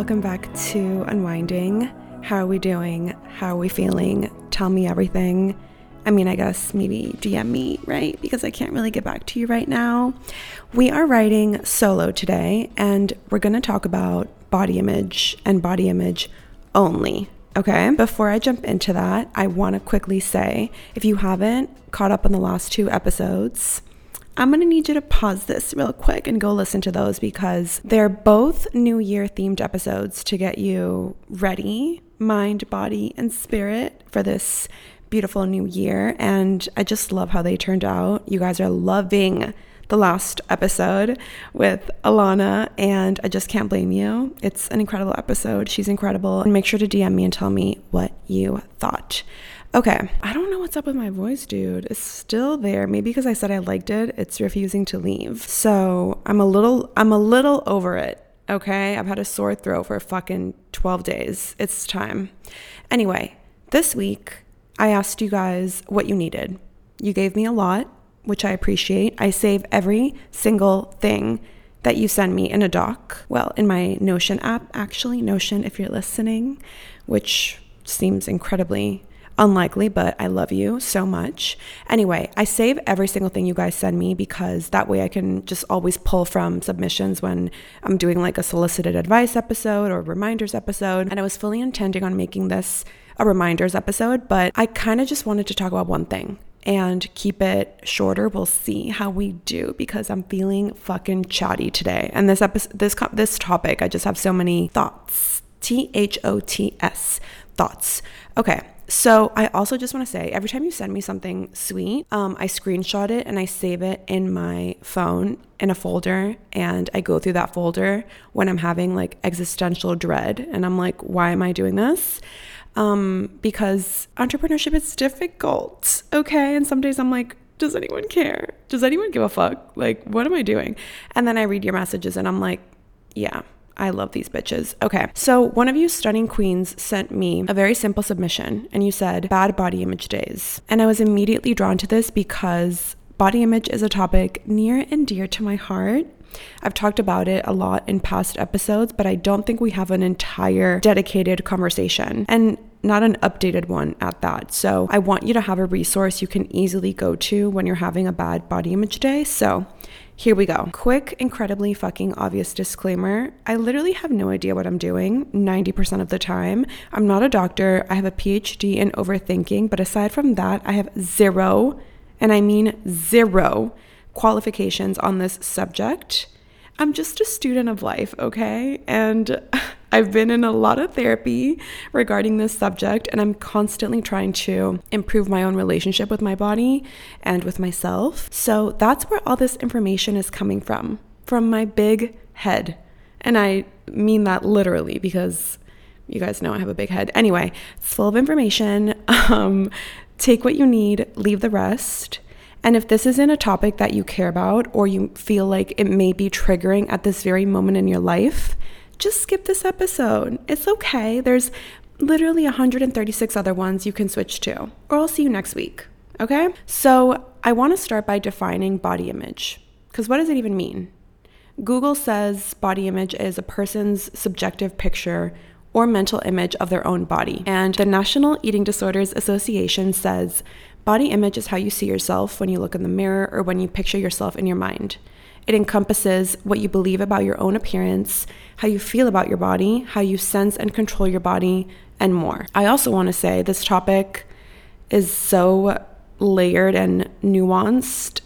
Welcome back to Unwinding. How are we doing? How are we feeling? Tell me everything. I mean, I guess maybe DM me, right? Because I can't really get back to you right now. We are writing solo today, and we're going to talk about body image and body image only. Okay, before I jump into that, I want to quickly say if you haven't caught up on the last two episodes, I'm gonna need you to pause this real quick and go listen to those because they're both New Year themed episodes to get you ready, mind, body, and spirit for this beautiful new year. And I just love how they turned out. You guys are loving the last episode with Alana, and I just can't blame you. It's an incredible episode. She's incredible. And make sure to DM me and tell me what you thought. Okay, I don't know what's up with my voice, dude. It's still there. Maybe because I said I liked it, it's refusing to leave. So I'm a little, I'm a little over it. Okay, I've had a sore throat for fucking 12 days. It's time. Anyway, this week I asked you guys what you needed. You gave me a lot, which I appreciate. I save every single thing that you send me in a doc. Well, in my Notion app, actually, Notion, if you're listening, which seems incredibly unlikely, but I love you so much. Anyway, I save every single thing you guys send me because that way I can just always pull from submissions when I'm doing like a solicited advice episode or reminders episode. And I was fully intending on making this a reminders episode, but I kind of just wanted to talk about one thing and keep it shorter. We'll see how we do because I'm feeling fucking chatty today. And this episode, this this topic, I just have so many thoughts. T H O T S thoughts. Okay, so I also just want to say, every time you send me something sweet, um, I screenshot it and I save it in my phone in a folder, and I go through that folder when I'm having like existential dread, and I'm like, why am I doing this? Um, because entrepreneurship is difficult, okay? And some days I'm like, does anyone care? Does anyone give a fuck? Like, what am I doing? And then I read your messages and I'm like, yeah, I love these bitches. Okay. So, one of you stunning queens sent me a very simple submission and you said bad body image days. And I was immediately drawn to this because body image is a topic near and dear to my heart. I've talked about it a lot in past episodes, but I don't think we have an entire dedicated conversation and not an updated one at that. So I want you to have a resource you can easily go to when you're having a bad body image day. So here we go. Quick, incredibly fucking obvious disclaimer. I literally have no idea what I'm doing 90% of the time. I'm not a doctor. I have a PhD in overthinking, but aside from that, I have zero, and I mean zero, qualifications on this subject. I'm just a student of life, okay? And I've been in a lot of therapy regarding this subject, and I'm constantly trying to improve my own relationship with my body and with myself. So that's where all this information is coming from from my big head. And I mean that literally because you guys know I have a big head. Anyway, it's full of information. Um, take what you need, leave the rest. And if this isn't a topic that you care about or you feel like it may be triggering at this very moment in your life, just skip this episode. It's okay. There's literally 136 other ones you can switch to, or I'll see you next week. Okay? So I want to start by defining body image. Because what does it even mean? Google says body image is a person's subjective picture or mental image of their own body. And the National Eating Disorders Association says body image is how you see yourself when you look in the mirror or when you picture yourself in your mind. It encompasses what you believe about your own appearance, how you feel about your body, how you sense and control your body, and more. I also want to say this topic is so layered and nuanced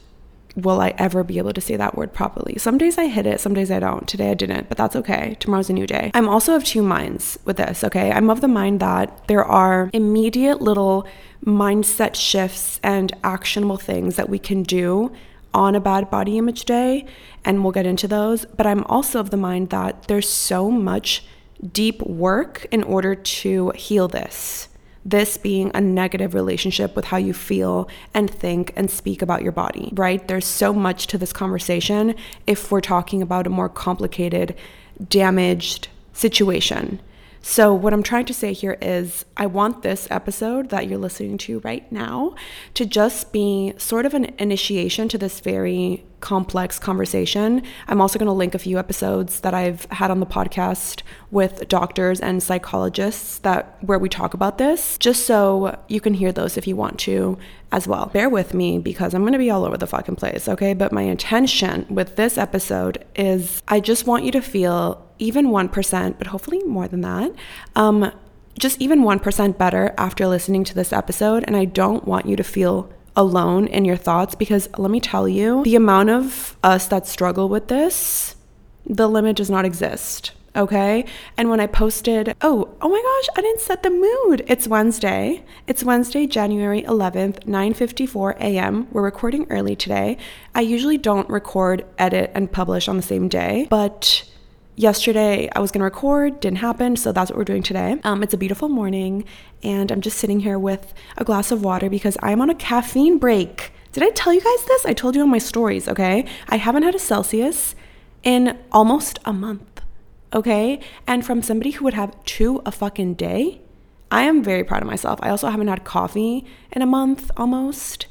will I ever be able to say that word properly? Some days I hit it, some days I don't. Today I didn't, but that's okay. Tomorrow's a new day. I'm also of two minds with this, okay? I'm of the mind that there are immediate little mindset shifts and actionable things that we can do on a bad body image day, and we'll get into those. But I'm also of the mind that there's so much deep work in order to heal this this being a negative relationship with how you feel and think and speak about your body, right? There's so much to this conversation if we're talking about a more complicated, damaged situation. So, what I'm trying to say here is, I want this episode that you're listening to right now to just be sort of an initiation to this very complex conversation. I'm also going to link a few episodes that I've had on the podcast with doctors and psychologists that where we talk about this, just so you can hear those if you want to as well. Bear with me because I'm going to be all over the fucking place, okay? But my intention with this episode is I just want you to feel even 1%, but hopefully more than that. Um, just even 1% better after listening to this episode. And I don't want you to feel alone in your thoughts because let me tell you, the amount of us that struggle with this, the limit does not exist. Okay. And when I posted, oh, oh my gosh, I didn't set the mood. It's Wednesday. It's Wednesday, January 11th, 9:54 a.m. We're recording early today. I usually don't record, edit, and publish on the same day, but yesterday I was gonna record, didn't happen, so that's what we're doing today. Um, it's a beautiful morning, and I'm just sitting here with a glass of water because I'm on a caffeine break. Did I tell you guys this? I told you on my stories, okay? I haven't had a Celsius in almost a month, okay? And from somebody who would have two a fucking day, I am very proud of myself. I also haven't had coffee in a month almost.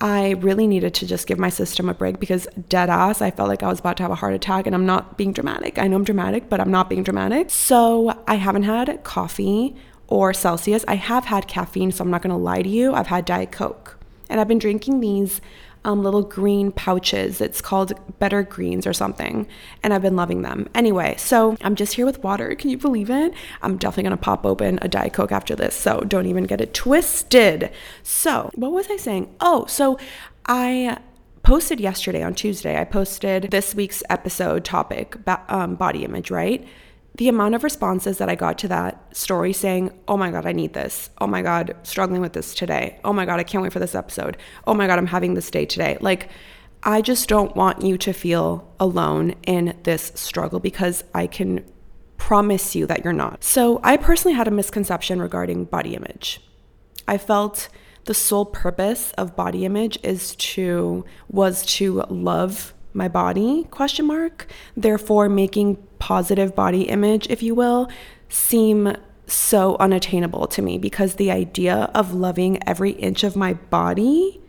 I really needed to just give my system a break because dead ass, I felt like I was about to have a heart attack and I'm not being dramatic. I know I'm dramatic, but I'm not being dramatic. So I haven't had coffee or Celsius. I have had caffeine, so I'm not gonna lie to you. I've had Diet Coke and I've been drinking these um, little green pouches. It's called Better Greens or something, and I've been loving them. Anyway, so I'm just here with water. Can you believe it? I'm definitely gonna pop open a Diet Coke after this, so don't even get it twisted. So, what was I saying? Oh, so I posted yesterday on Tuesday, I posted this week's episode topic, um, body image, right? The amount of responses that I got to that story saying, Oh my God, I need this. Oh my God, struggling with this today. Oh my God, I can't wait for this episode. Oh my God, I'm having this day today. Like, I just don't want you to feel alone in this struggle because I can promise you that you're not. So, I personally had a misconception regarding body image. I felt the sole purpose of body image is to was to love my body question mark therefore making positive body image if you will seem so unattainable to me because the idea of loving every inch of my body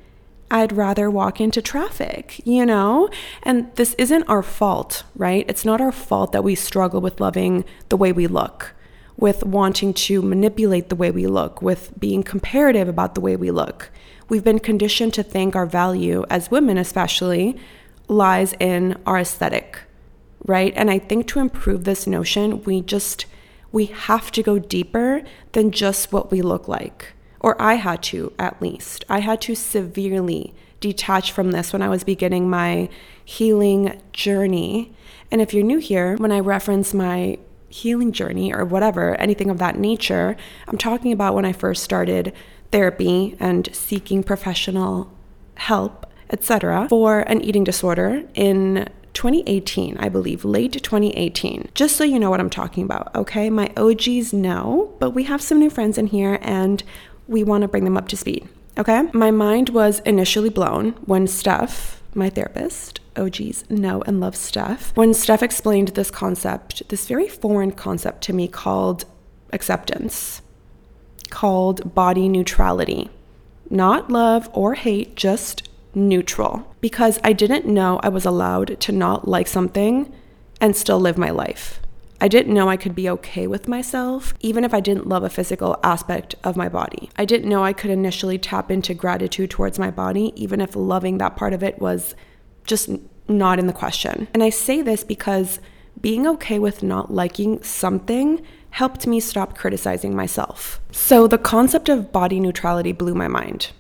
I'd rather walk into traffic, you know? And this isn't our fault, right? It's not our fault that we struggle with loving the way we look, with wanting to manipulate the way we look, with being comparative about the way we look. We've been conditioned to think our value, as women especially, lies in our aesthetic, right? And I think to improve this notion, we just we have to go deeper than just what we look like. Or I had to, at least. I had to severely detach from this when I was beginning my healing journey. And if you're new here, when I reference my healing journey or whatever, anything of that nature, I'm talking about when I first started therapy and seeking professional help etc., for an eating disorder in 2018, I believe, late 2018. Just so you know what I'm talking about, okay? My OGs know, but we have some new friends in here and we want to bring them up to speed, okay? My mind was initially blown when Steph, my therapist, OGs know and love Steph, when Steph explained this concept, this very foreign concept to me called acceptance, called body neutrality. Not love or hate, just neutral because I didn't know I was allowed to not like something and still live my life. I didn't know I could be okay with myself, even if I didn't love a physical aspect of my body. I didn't know I could initially tap into gratitude towards my body, even if loving that part of it was just not in the question. And I say this because being okay with not liking something helped me stop criticizing myself. So the concept of body neutrality blew my mind.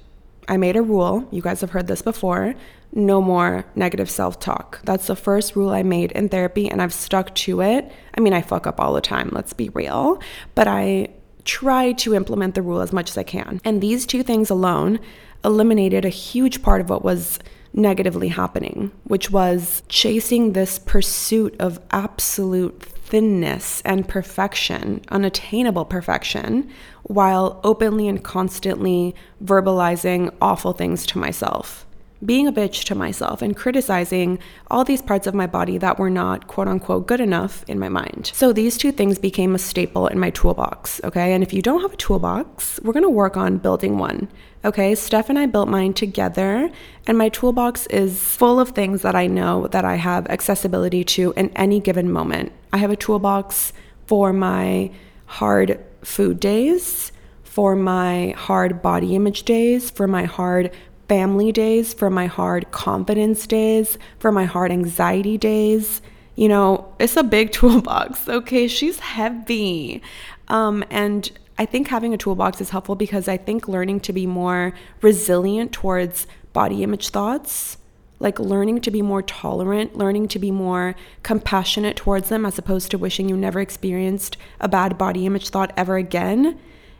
I made a rule. You guys have heard this before. No more negative self talk. That's the first rule I made in therapy, and I've stuck to it. I mean, I fuck up all the time, let's be real, but I try to implement the rule as much as I can. And these two things alone eliminated a huge part of what was negatively happening, which was chasing this pursuit of absolute thinness and perfection, unattainable perfection, while openly and constantly verbalizing awful things to myself being a bitch to myself and criticizing all these parts of my body that were not quote unquote good enough in my mind. So these two things became a staple in my toolbox, okay? And if you don't have a toolbox, we're gonna work on building one. Okay, Steph and I built mine together, and my toolbox is full of things that I know that I have accessibility to in any given moment. I have a toolbox for my hard food days, for my hard body image days, for my hard family days, for my hard confidence days, for my hard anxiety days. You know, it's a big toolbox. Okay, she's heavy. Um, and I think having a toolbox is helpful because I think learning to be more resilient towards body image thoughts, like learning to be more tolerant, learning to be more compassionate towards them as opposed to wishing you never experienced a bad body image thought ever again.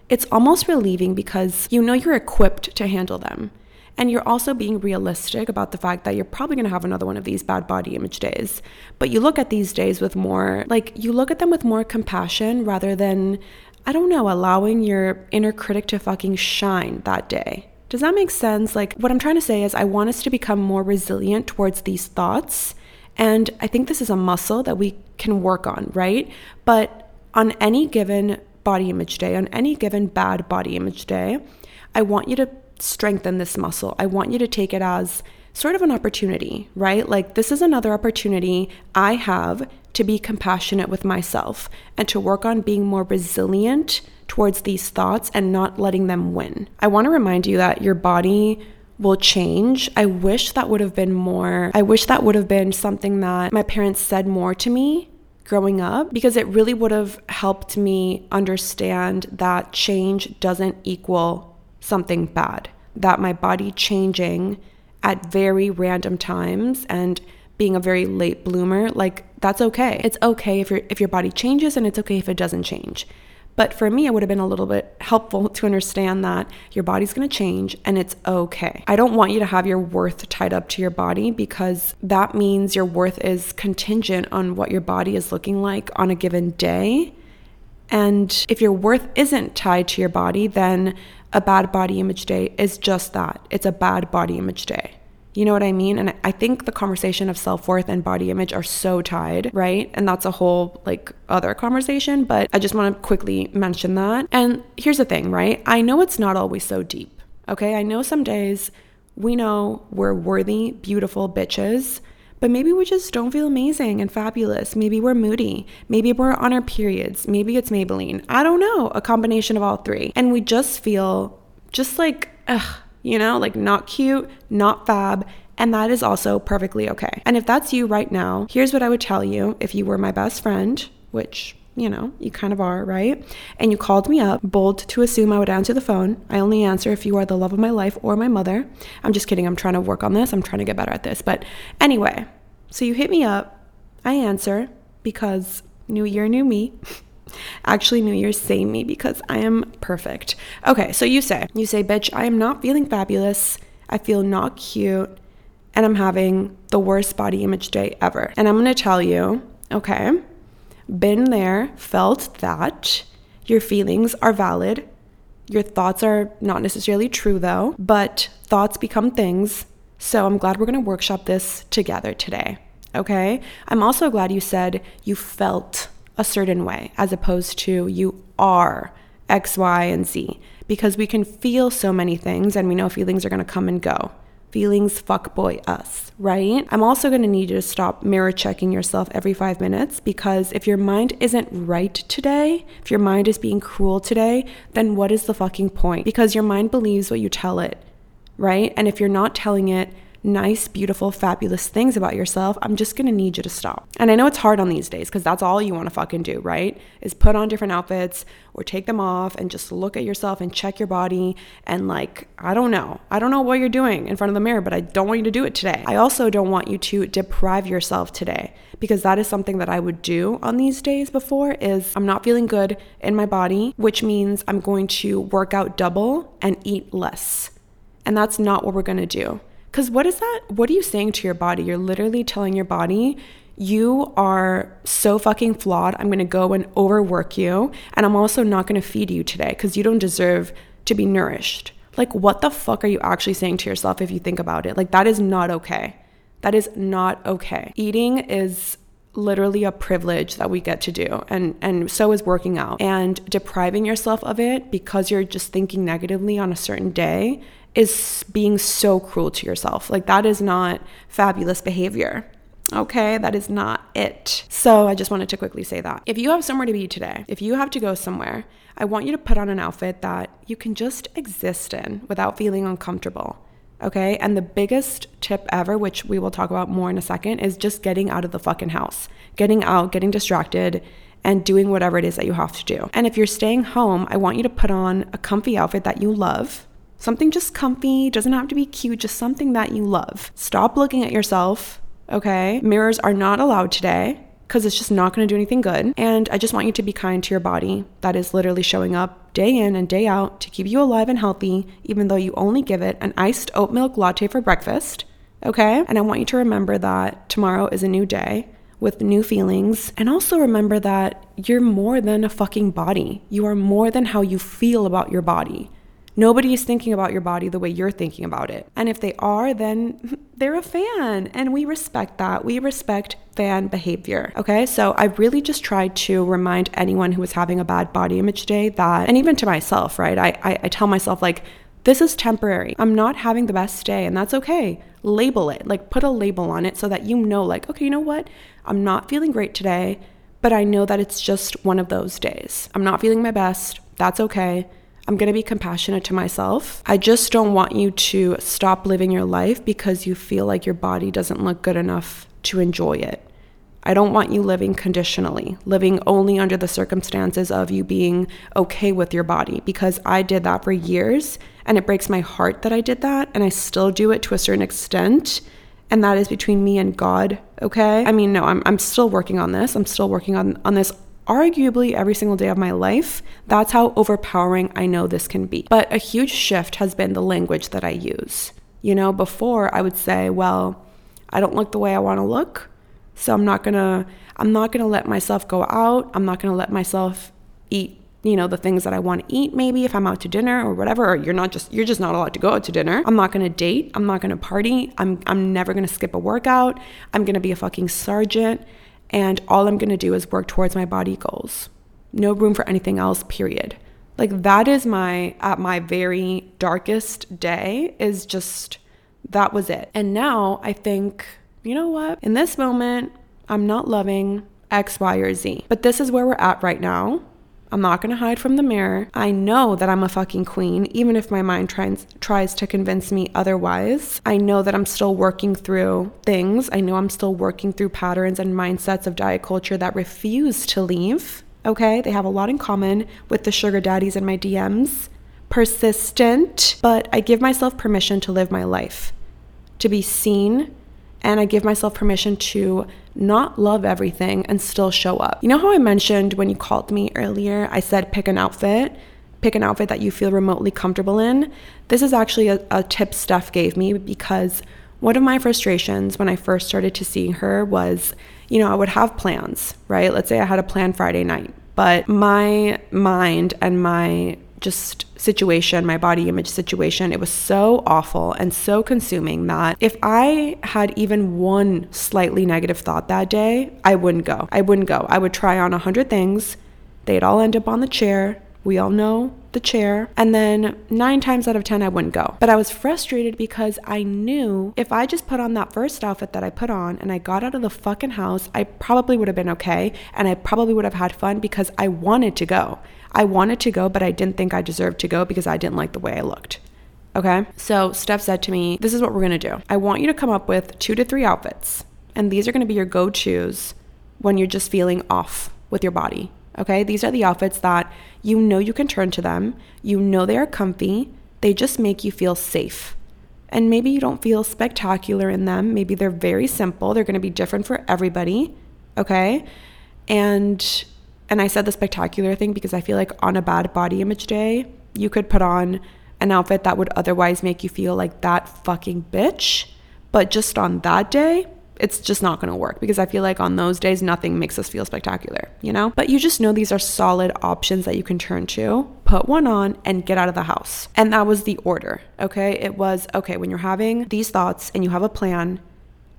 It's almost relieving because you know you're equipped to handle them. And you're also being realistic about the fact that you're probably to have another one of these bad body image days. But you look at these days with more, like, you look at them with more compassion rather than, I don't know, allowing your inner critic to fucking shine that day. Does that make sense? Like, what I'm trying to say is, I want us to become more resilient towards these thoughts. And I think this is a muscle that we can work on, right? But on any given body image day, on any given bad body image day, I want you to strengthen this muscle. I want you to take it as sort of an opportunity, right? Like, this is another opportunity I have to be compassionate with myself and to work on being more resilient towards these thoughts and not letting them win. I want to remind you that your body will change. I wish that would have been more, I wish that would have been something that my parents said more to me growing up because it really would have helped me understand that change doesn't equal something bad, that my body changing at very random times and being a very late bloomer, like that's okay. It's okay if your if your body changes and it's okay if it doesn't change. But for me, it would have been a little bit helpful to understand that your body's gonna change and it's okay. I don't want you to have your worth tied up to your body because that means your worth is contingent on what your body is looking like on a given day. And if your worth isn't tied to your body, then a bad body image day is just that it's a bad body image day. You know what I mean? And I think the conversation of self worth and body image are so tied, right? And that's a whole like other conversation, but I just want to quickly mention that. And here's the thing, right? I know it's not always so deep, okay? I know some days we know we're worthy, beautiful bitches but maybe we just don't feel amazing and fabulous. Maybe we're moody. Maybe we're on our periods. Maybe it's Maybelline. I don't know. A combination of all three. And we just feel just like, ugh, you know, like not cute, not fab. And that is also perfectly okay. And if that's you right now, here's what I would tell you if you were my best friend, which you know, you kind of are, right? And you called me up, bold to assume I would answer the phone. I only answer if you are the love of my life or my mother. I'm just kidding. I'm trying to work on this. I'm trying to get better at this. But anyway, so you hit me up. I answer because new year, new me. Actually, New Year's same me because I am perfect. Okay, so you say, you say, bitch, I am not feeling fabulous. I feel not cute. And I'm having the worst body image day ever. And I'm gonna tell you, okay, been there, felt that. Your feelings are valid. Your thoughts are not necessarily true though, but thoughts become things. So I'm glad we're gonna workshop this together today. Okay? I'm also glad you said you felt a certain way as opposed to you are X, Y, and Z because we can feel so many things and we know feelings are gonna come and go feelings fuckboy us, right? I'm also going to need you to stop mirror checking yourself every five minutes because if your mind isn't right today, if your mind is being cruel today, then what is the fucking point? Because your mind believes what you tell it, right? And if you're not telling it nice, beautiful, fabulous things about yourself, I'm just gonna need you to stop. And I know it's hard on these days because that's all you wanna fucking do, right? Is put on different outfits or take them off and just look at yourself and check your body. And like, I don't know. I don't know what you're doing in front of the mirror, but I don't want you to do it today. I also don't want you to deprive yourself today because that is something that I would do on these days before is I'm not feeling good in my body, which means I'm going to work out double and eat less. And that's not what we're to do. Cuz what is that? What are you saying to your body? You're literally telling your body you are so fucking flawed. I'm going to go and overwork you and I'm also not going to feed you today cuz you don't deserve to be nourished. Like what the fuck are you actually saying to yourself if you think about it? Like that is not okay. That is not okay. Eating is literally a privilege that we get to do and and so is working out and depriving yourself of it because you're just thinking negatively on a certain day is being so cruel to yourself like that is not fabulous behavior Okay, that is not it. So I just wanted to quickly say that. If you have somewhere to be today, if you have to go somewhere, I want you to put on an outfit that you can just exist in without feeling uncomfortable. Okay. And the biggest tip ever, which we will talk about more in a second, is just getting out of the fucking house, getting out, getting distracted, and doing whatever it is that you have to do. And if you're staying home, I want you to put on a comfy outfit that you love. Something just comfy, doesn't have to be cute, just something that you love. Stop looking at yourself, okay? Mirrors are not allowed today because it's just not to do anything good. And I just want you to be kind to your body that is literally showing up day in and day out to keep you alive and healthy, even though you only give it an iced oat milk latte for breakfast. Okay? And I want you to remember that tomorrow is a new day with new feelings. And also remember that you're more than a fucking body. You are more than how you feel about your body. Nobody is thinking about your body the way you're thinking about it. And if they are, then they're a fan. And we respect that. We respect fan behavior. Okay. So I really just tried to remind anyone who was having a bad body image day that, and even to myself, right? I, I, I tell myself, like, this is temporary. I'm not having the best day, and that's okay. Label it, like, put a label on it so that you know, like, okay, you know what? I'm not feeling great today, but I know that it's just one of those days. I'm not feeling my best. That's okay. I'm going to be compassionate to myself. I just don't want you to stop living your life because you feel like your body doesn't look good enough to enjoy it. I don't want you living conditionally, living only under the circumstances of you being okay with your body because I did that for years and it breaks my heart that I did that and I still do it to a certain extent. And that is between me and God, okay? I mean, no, I'm, I'm still working on this. I'm still working on, on this arguably every single day of my life. That's how overpowering I know this can be. But a huge shift has been the language that I use. You know, before I would say, well, I don't look the way I want to look, so I'm not going to I'm not going to let myself go out. I'm not going to let myself eat, you know, the things that I want to eat maybe if I'm out to dinner or whatever or you're not just you're just not allowed to go out to dinner. I'm not going to date. I'm not going to party. I'm I'm never going to skip a workout. I'm going to be a fucking sergeant and all I'm going to do is work towards my body goals. No room for anything else, period. Like that is my at my very darkest day is just that was it. And now I think, you know what? In this moment, I'm not loving X, Y, or Z. But this is where we're at right now. I'm not going to hide from the mirror. I know that I'm a fucking queen, even if my mind tries tries to convince me otherwise. I know that I'm still working through things. I know I'm still working through patterns and mindsets of diet culture that refuse to leave. Okay? They have a lot in common with the sugar daddies in my DMs. Persistent, but I give myself permission to live my life, to be seen, and I give myself permission to not love everything and still show up. You know how I mentioned when you called me earlier, I said pick an outfit, pick an outfit that you feel remotely comfortable in? This is actually a, a tip Steph gave me because one of my frustrations when I first started to see her was, you know, I would have plans, right? Let's say I had a plan Friday night, but my mind and my just situation, my body image situation, it was so awful and so consuming that if I had even one slightly negative thought that day, I wouldn't go. I wouldn't go. I would try on a hundred things. They'd all end up on the chair. We all know the chair. And then nine times out of 10, I wouldn't go. But I was frustrated because I knew if I just put on that first outfit that I put on and I got out of the fucking house, I probably would have been okay. And I probably would have had fun because I wanted to go. I wanted to go, but I didn't think I deserved to go because I didn't like the way I looked. Okay. So Steph said to me, This is what we're going to do. I want you to come up with two to three outfits. And these are going to be your go tos when you're just feeling off with your body. Okay. These are the outfits that you know you can turn to them. You know they are comfy. They just make you feel safe. And maybe you don't feel spectacular in them. Maybe they're very simple. They're going to be different for everybody. Okay. And and I said the spectacular thing because I feel like on a bad body image day, you could put on an outfit that would otherwise make you feel like that fucking bitch. But just on that day, it's just not going to work because I feel like on those days, nothing makes us feel spectacular, you know? But you just know these are solid options that you can turn to, put one on, and get out of the house. And that was the order, okay? It was, okay, when you're having these thoughts and you have a plan,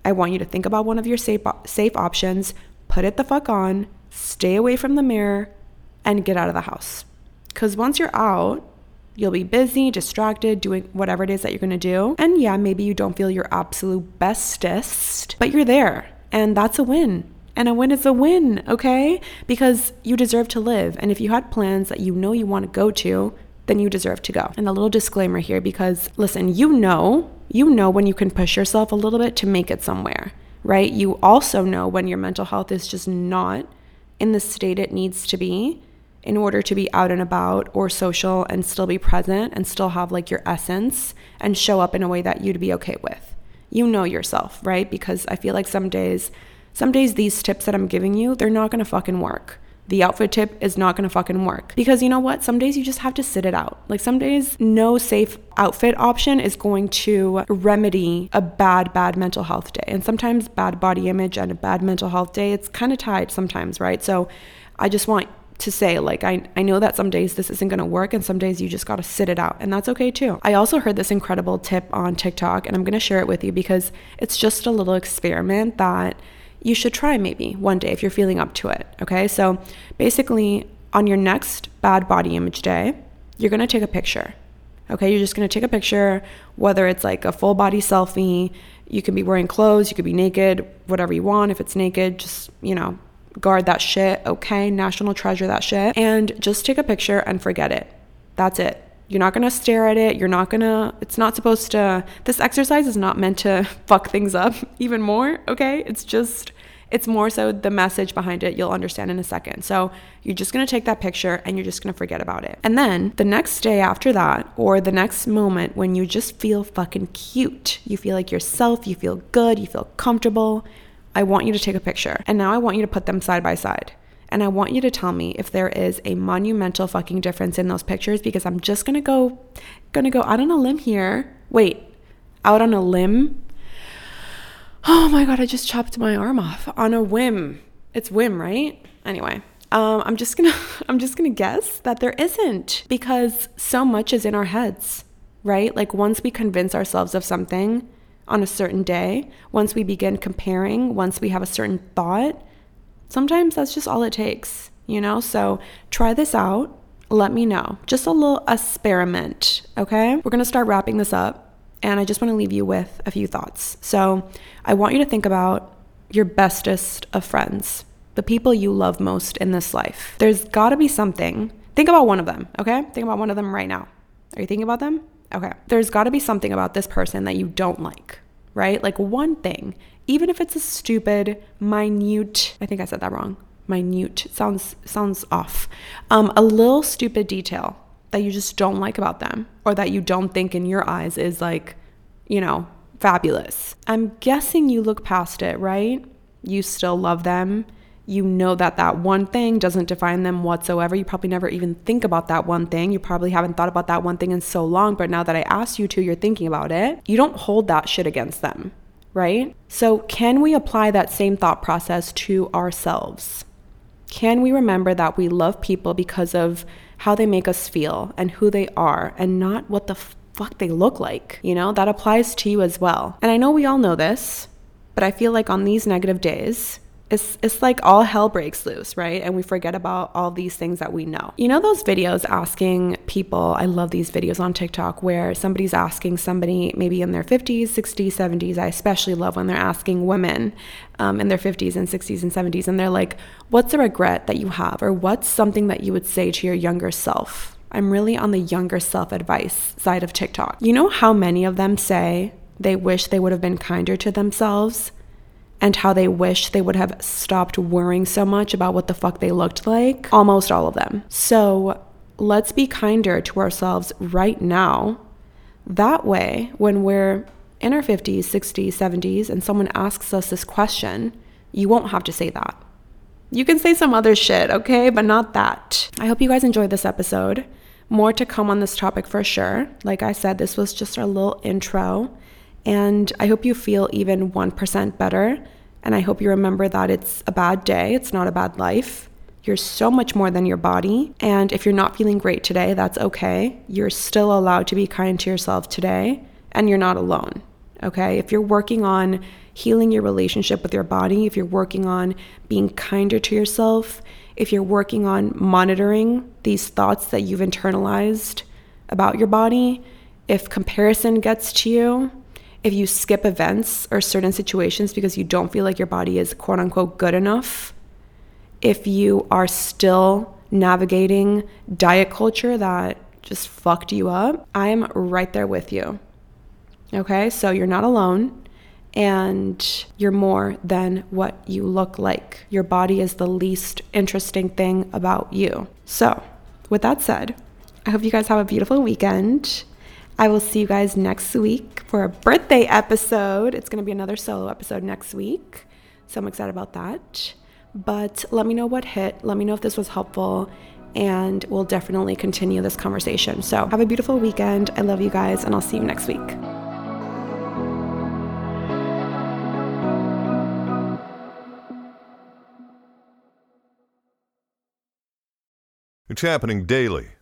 I want you to think about one of your safe, safe options, put it the fuck on, stay away from the mirror, and get out of the house. Because once you're out, You'll be busy, distracted, doing whatever it is that you're gonna do. And yeah, maybe you don't feel your absolute bestest, but you're there. And that's a win. And a win is a win, okay? Because you deserve to live. And if you had plans that you know you wanna go to, then you deserve to go. And a little disclaimer here because listen, you know, you know when you can push yourself a little bit to make it somewhere, right? You also know when your mental health is just not in the state it needs to be in order to be out and about or social and still be present and still have like your essence and show up in a way that you'd be okay with. You know yourself, right? Because I feel like some days, some days these tips that I'm giving you, they're not gonna fucking work. The outfit tip is not gonna fucking work. Because you know what? Some days you just have to sit it out. Like some days, no safe outfit option is going to remedy a bad, bad mental health day. And sometimes bad body image and a bad mental health day, it's kind of tied sometimes, right? So I just want to say like I, I know that some days this isn't to work and some days you just got to sit it out and that's okay too. I also heard this incredible tip on tiktok and i'm to share it with you because it's just a little experiment that you should try maybe one day if you're feeling up to it okay? So basically on your next bad body image day you're to take a picture okay? You're just to take a picture whether it's like a full body selfie you can be wearing clothes you could be naked whatever you want if it's naked just you know guard that shit, okay? National treasure that shit. And just take a picture and forget it. That's it. You're not gonna stare at it. You're not gonna, it's not supposed to, this exercise is not meant to fuck things up even more, okay? It's just, it's more so the message behind it you'll understand in a second. So you're just gonna take that picture and you're just gonna forget about it. And then the next day after that, or the next moment when you just feel fucking cute, you feel like yourself, you feel good, you feel comfortable, I want you to take a picture. And now I want you to put them side by side. And I want you to tell me if there is a monumental fucking difference in those pictures because I'm just gonna go, gonna go out on a limb here. Wait, out on a limb? Oh my god, I just chopped my arm off on a whim. It's whim, right? Anyway, um, I'm just gonna, I'm just gonna guess that there isn't because so much is in our heads, right? Like once we convince ourselves of something, on a certain day, once we begin comparing, once we have a certain thought, sometimes that's just all it takes, you know? So try this out. Let me know. Just a little experiment, okay? We're gonna start wrapping this up, and I just wanna leave you with a few thoughts. So I want you to think about your bestest of friends, the people you love most in this life. There's gotta be something. Think about one of them, okay? Think about one of them right now. Are you thinking about them? Okay. There's got to be something about this person that you don't like, right? Like one thing, even if it's a stupid, minute, I think I said that wrong. Minute sounds sounds off. Um, a little stupid detail that you just don't like about them or that you don't think in your eyes is like, you know, fabulous. I'm guessing you look past it, right? You still love them you know that that one thing doesn't define them whatsoever. You probably never even think about that one thing. You probably haven't thought about that one thing in so long, but now that I asked you to, you're thinking about it. You don't hold that shit against them, right? So, can we apply that same thought process to ourselves? Can we remember that we love people because of how they make us feel and who they are and not what the fuck they look like? You know, that applies to you as well. And I know we all know this, but I feel like on these negative days, it's it's like all hell breaks loose, right? And we forget about all these things that we know. You know those videos asking people, I love these videos on TikTok where somebody's asking somebody maybe in their 50s, 60s, 70s. I especially love when they're asking women um, in their 50s and 60s and 70s and they're like, "What's a regret that you have or what's something that you would say to your younger self?" I'm really on the younger self advice side of TikTok. You know how many of them say they wish they would have been kinder to themselves and how they wish they would have stopped worrying so much about what the fuck they looked like? Almost all of them. So let's be kinder to ourselves right now. That way, when we're in our 50s, 60s, 70s, and someone asks us this question, you won't have to say that. You can say some other shit, okay? But not that. I hope you guys enjoyed this episode. More to come on this topic for sure. Like I said, this was just our little intro. And I hope you feel even 1% better. And I hope you remember that it's a bad day, it's not a bad life. You're so much more than your body. And if you're not feeling great today, that's okay. You're still allowed to be kind to yourself today, and you're not alone. Okay. If you're working on healing your relationship with your body, if you're working on being kinder to yourself, if you're working on monitoring these thoughts that you've internalized about your body, if comparison gets to you, if you skip events or certain situations because you don't feel like your body is quote unquote good enough, if you are still navigating diet culture that just fucked you up, I'm right there with you. Okay, so you're not alone and you're more than what you look like. Your body is the least interesting thing about you. So, with that said, I hope you guys have a beautiful weekend. I will see you guys next week for a birthday episode. It's going to be another solo episode next week. So I'm excited about that. But let me know what hit. Let me know if this was helpful. And we'll definitely continue this conversation. So have a beautiful weekend. I love you guys, and I'll see you next week. It's happening daily.